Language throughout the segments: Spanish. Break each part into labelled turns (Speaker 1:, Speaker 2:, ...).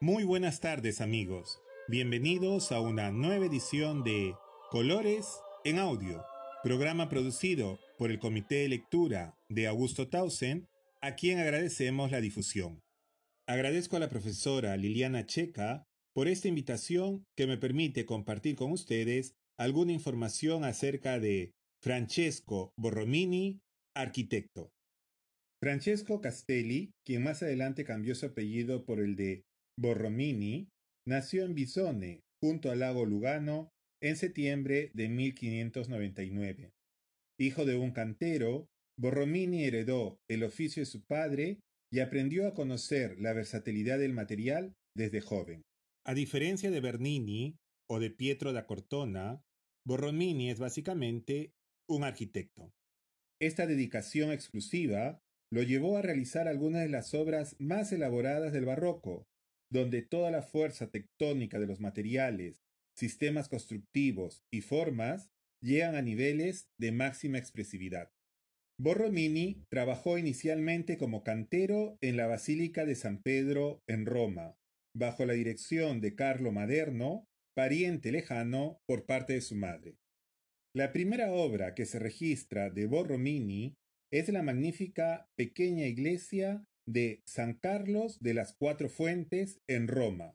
Speaker 1: Muy buenas tardes amigos, bienvenidos a una nueva edición de Colores en Audio, programa producido por el Comité de Lectura de Augusto Tausen, a quien agradecemos la difusión. Agradezco a la profesora Liliana Checa por esta invitación que me permite compartir con ustedes alguna información acerca de Francesco Borromini, arquitecto. Francesco Castelli, quien más adelante cambió su apellido por el de Borromini, nació en Bisone, junto al lago Lugano, en septiembre de 1599. Hijo de un cantero, Borromini heredó el oficio de su padre y aprendió a conocer la versatilidad del material desde joven. A diferencia de Bernini o de Pietro da Cortona, Borromini es básicamente un arquitecto. Esta dedicación exclusiva lo llevó a realizar algunas de las obras más elaboradas del barroco, donde toda la fuerza tectónica de los materiales, sistemas constructivos y formas llegan a niveles de máxima expresividad. Borromini trabajó inicialmente como cantero en la Basílica de San Pedro en Roma, bajo la dirección de Carlo Maderno, pariente lejano por parte de su madre. La primera obra que se registra de Borromini es la magnífica pequeña iglesia de San Carlos de las Cuatro Fuentes en Roma.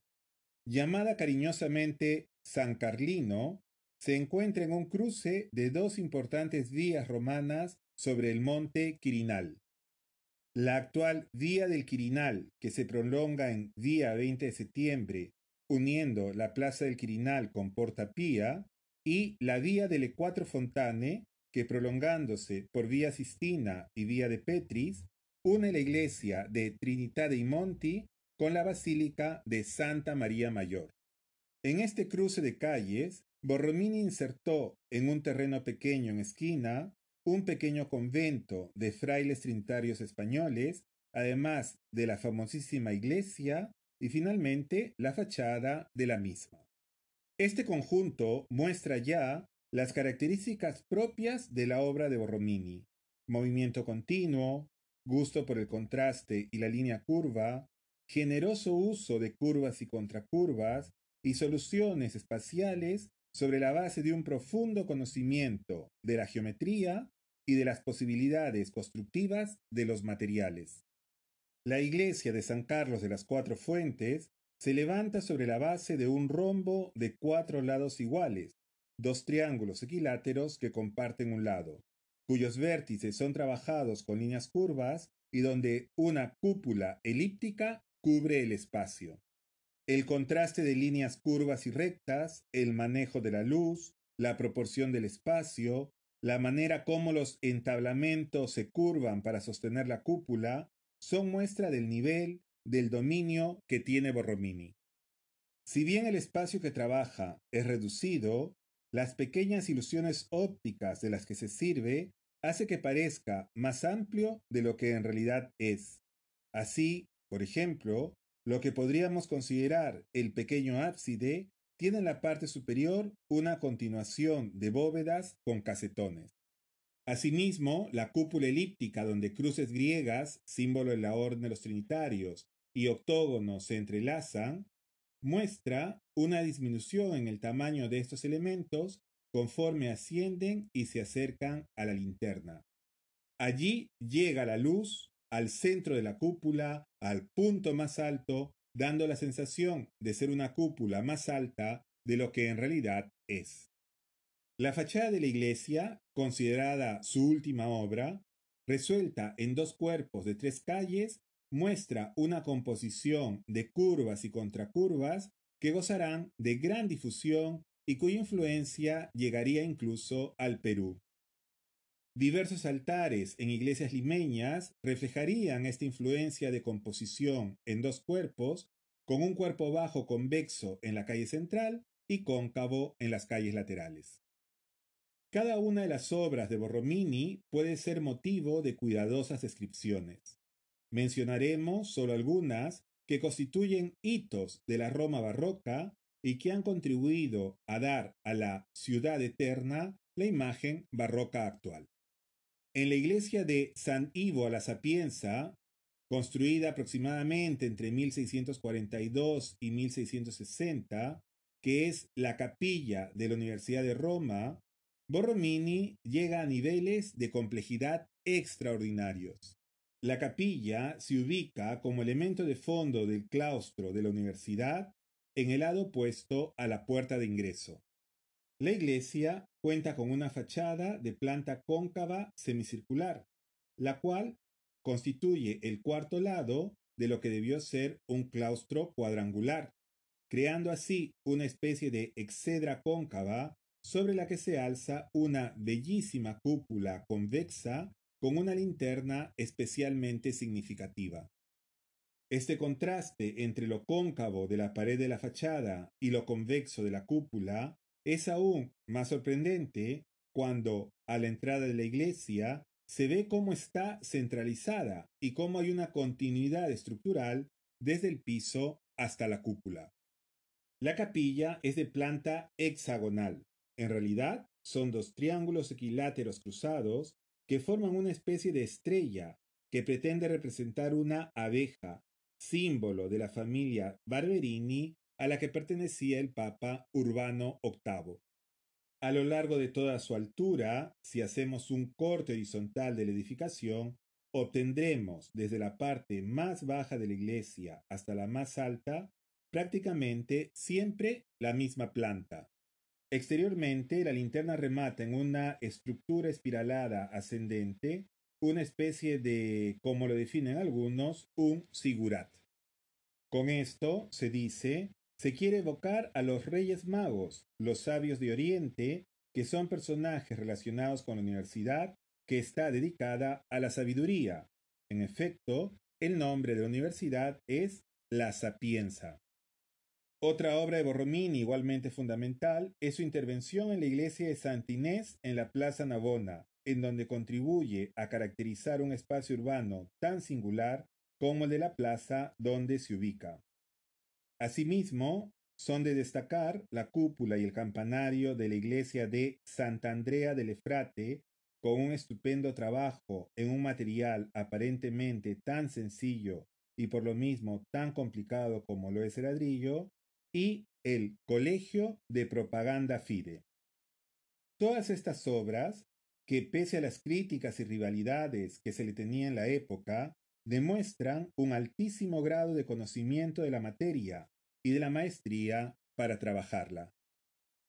Speaker 1: Llamada cariñosamente San Carlino, se encuentra en un cruce de dos importantes vías romanas sobre el monte Quirinal. La actual Vía del Quirinal, que se prolonga en Vía 20 de septiembre, uniendo la Plaza del Quirinal con Porta Pía, y la Vía delle Quattro Fontane, que prolongándose por Vía Sistina y Vía de Petris, une la iglesia de Trinità dei Monti con la Basílica de Santa María Mayor. En este cruce de calles, Borromini insertó en un terreno pequeño en esquina un pequeño convento de frailes trinitarios españoles, además de la famosísima iglesia y finalmente la fachada de la misma. Este conjunto muestra ya las características propias de la obra de Borromini, movimiento continuo, gusto por el contraste y la línea curva, generoso uso de curvas y contracurvas y soluciones espaciales sobre la base de un profundo conocimiento de la geometría y de las posibilidades constructivas de los materiales. La iglesia de San Carlos de las Cuatro Fuentes se levanta sobre la base de un rombo de cuatro lados iguales, dos triángulos equiláteros que comparten un lado, cuyos vértices son trabajados con líneas curvas y donde una cúpula elíptica cubre el espacio. El contraste de líneas curvas y rectas, el manejo de la luz, la proporción del espacio, la manera como los entablamentos se curvan para sostener la cúpula, son muestra del nivel del dominio que tiene Borromini. Si bien el espacio que trabaja es reducido, las pequeñas ilusiones ópticas de las que se sirve hace que parezca más amplio de lo que en realidad es. Así, por ejemplo, lo que podríamos considerar el pequeño ábside tiene en la parte superior una continuación de bóvedas con casetones. Asimismo, la cúpula elíptica donde cruces griegas, símbolo de la orden de los trinitarios, y octógonos se entrelazan, muestra una disminución en el tamaño de estos elementos conforme ascienden y se acercan a la linterna. Allí llega la luz al centro de la cúpula, al punto más alto, dando la sensación de ser una cúpula más alta de lo que en realidad es. La fachada de la iglesia, considerada su última obra, resuelta en dos cuerpos de tres calles, muestra una composición de curvas y contracurvas que gozarán de gran difusión y cuya influencia llegaría incluso al Perú. Diversos altares en iglesias limeñas reflejarían esta influencia de composición en dos cuerpos, con un cuerpo bajo convexo en la calle central y cóncavo en las calles laterales. Cada una de las obras de Borromini puede ser motivo de cuidadosas descripciones. Mencionaremos solo algunas que constituyen hitos de la Roma barroca y que han contribuido a dar a la ciudad eterna la imagen barroca actual. En la iglesia de San Ivo a la Sapienza, construida aproximadamente entre 1642 y 1660, que es la capilla de la Universidad de Roma, Borromini llega a niveles de complejidad extraordinarios. La capilla se ubica como elemento de fondo del claustro de la universidad en el lado opuesto a la puerta de ingreso. La iglesia cuenta con una fachada de planta cóncava semicircular, la cual constituye el cuarto lado de lo que debió ser un claustro cuadrangular, creando así una especie de excedra cóncava sobre la que se alza una bellísima cúpula convexa con una linterna especialmente significativa. Este contraste entre lo cóncavo de la pared de la fachada y lo convexo de la cúpula es aún más sorprendente cuando, a la entrada de la iglesia, se ve cómo está centralizada y cómo hay una continuidad estructural desde el piso hasta la cúpula. La capilla es de planta hexagonal. En realidad, son dos triángulos equiláteros cruzados que forman una especie de estrella que pretende representar una abeja, símbolo de la familia Barberini a la que pertenecía el Papa Urbano VIII. A lo largo de toda su altura, si hacemos un corte horizontal de la edificación, obtendremos desde la parte más baja de la iglesia hasta la más alta prácticamente siempre la misma planta, Exteriormente, la linterna remata en una estructura espiralada ascendente, una especie de, como lo definen algunos, un sigurat. Con esto, se dice, se quiere evocar a los reyes magos, los sabios de Oriente, que son personajes relacionados con la universidad que está dedicada a la sabiduría. En efecto, el nombre de la universidad es La Sapienza. Otra obra de Borromini igualmente fundamental es su intervención en la iglesia de Santinés en la Plaza Navona, en donde contribuye a caracterizar un espacio urbano tan singular como el de la plaza donde se ubica. Asimismo, son de destacar la cúpula y el campanario de la iglesia de Santa Andrea del Efrate, con un estupendo trabajo en un material aparentemente tan sencillo y por lo mismo tan complicado como lo es el ladrillo, y el Colegio de Propaganda Fide. Todas estas obras, que pese a las críticas y rivalidades que se le tenía en la época, demuestran un altísimo grado de conocimiento de la materia y de la maestría para trabajarla.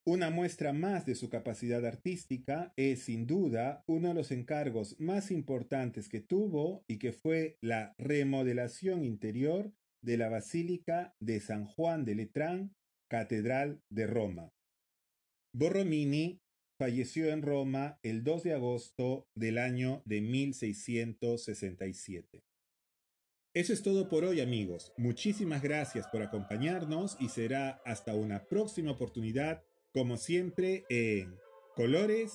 Speaker 1: Una muestra más de su capacidad artística es sin duda uno de los encargos más importantes que tuvo y que fue la remodelación interior de la Basílica de San Juan de Letrán, Catedral de Roma. Borromini falleció en Roma el 2 de agosto del año de 1667. Eso es todo por hoy amigos. Muchísimas gracias por acompañarnos y será hasta una próxima oportunidad, como siempre, en Colores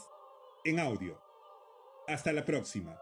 Speaker 1: en Audio. Hasta la próxima.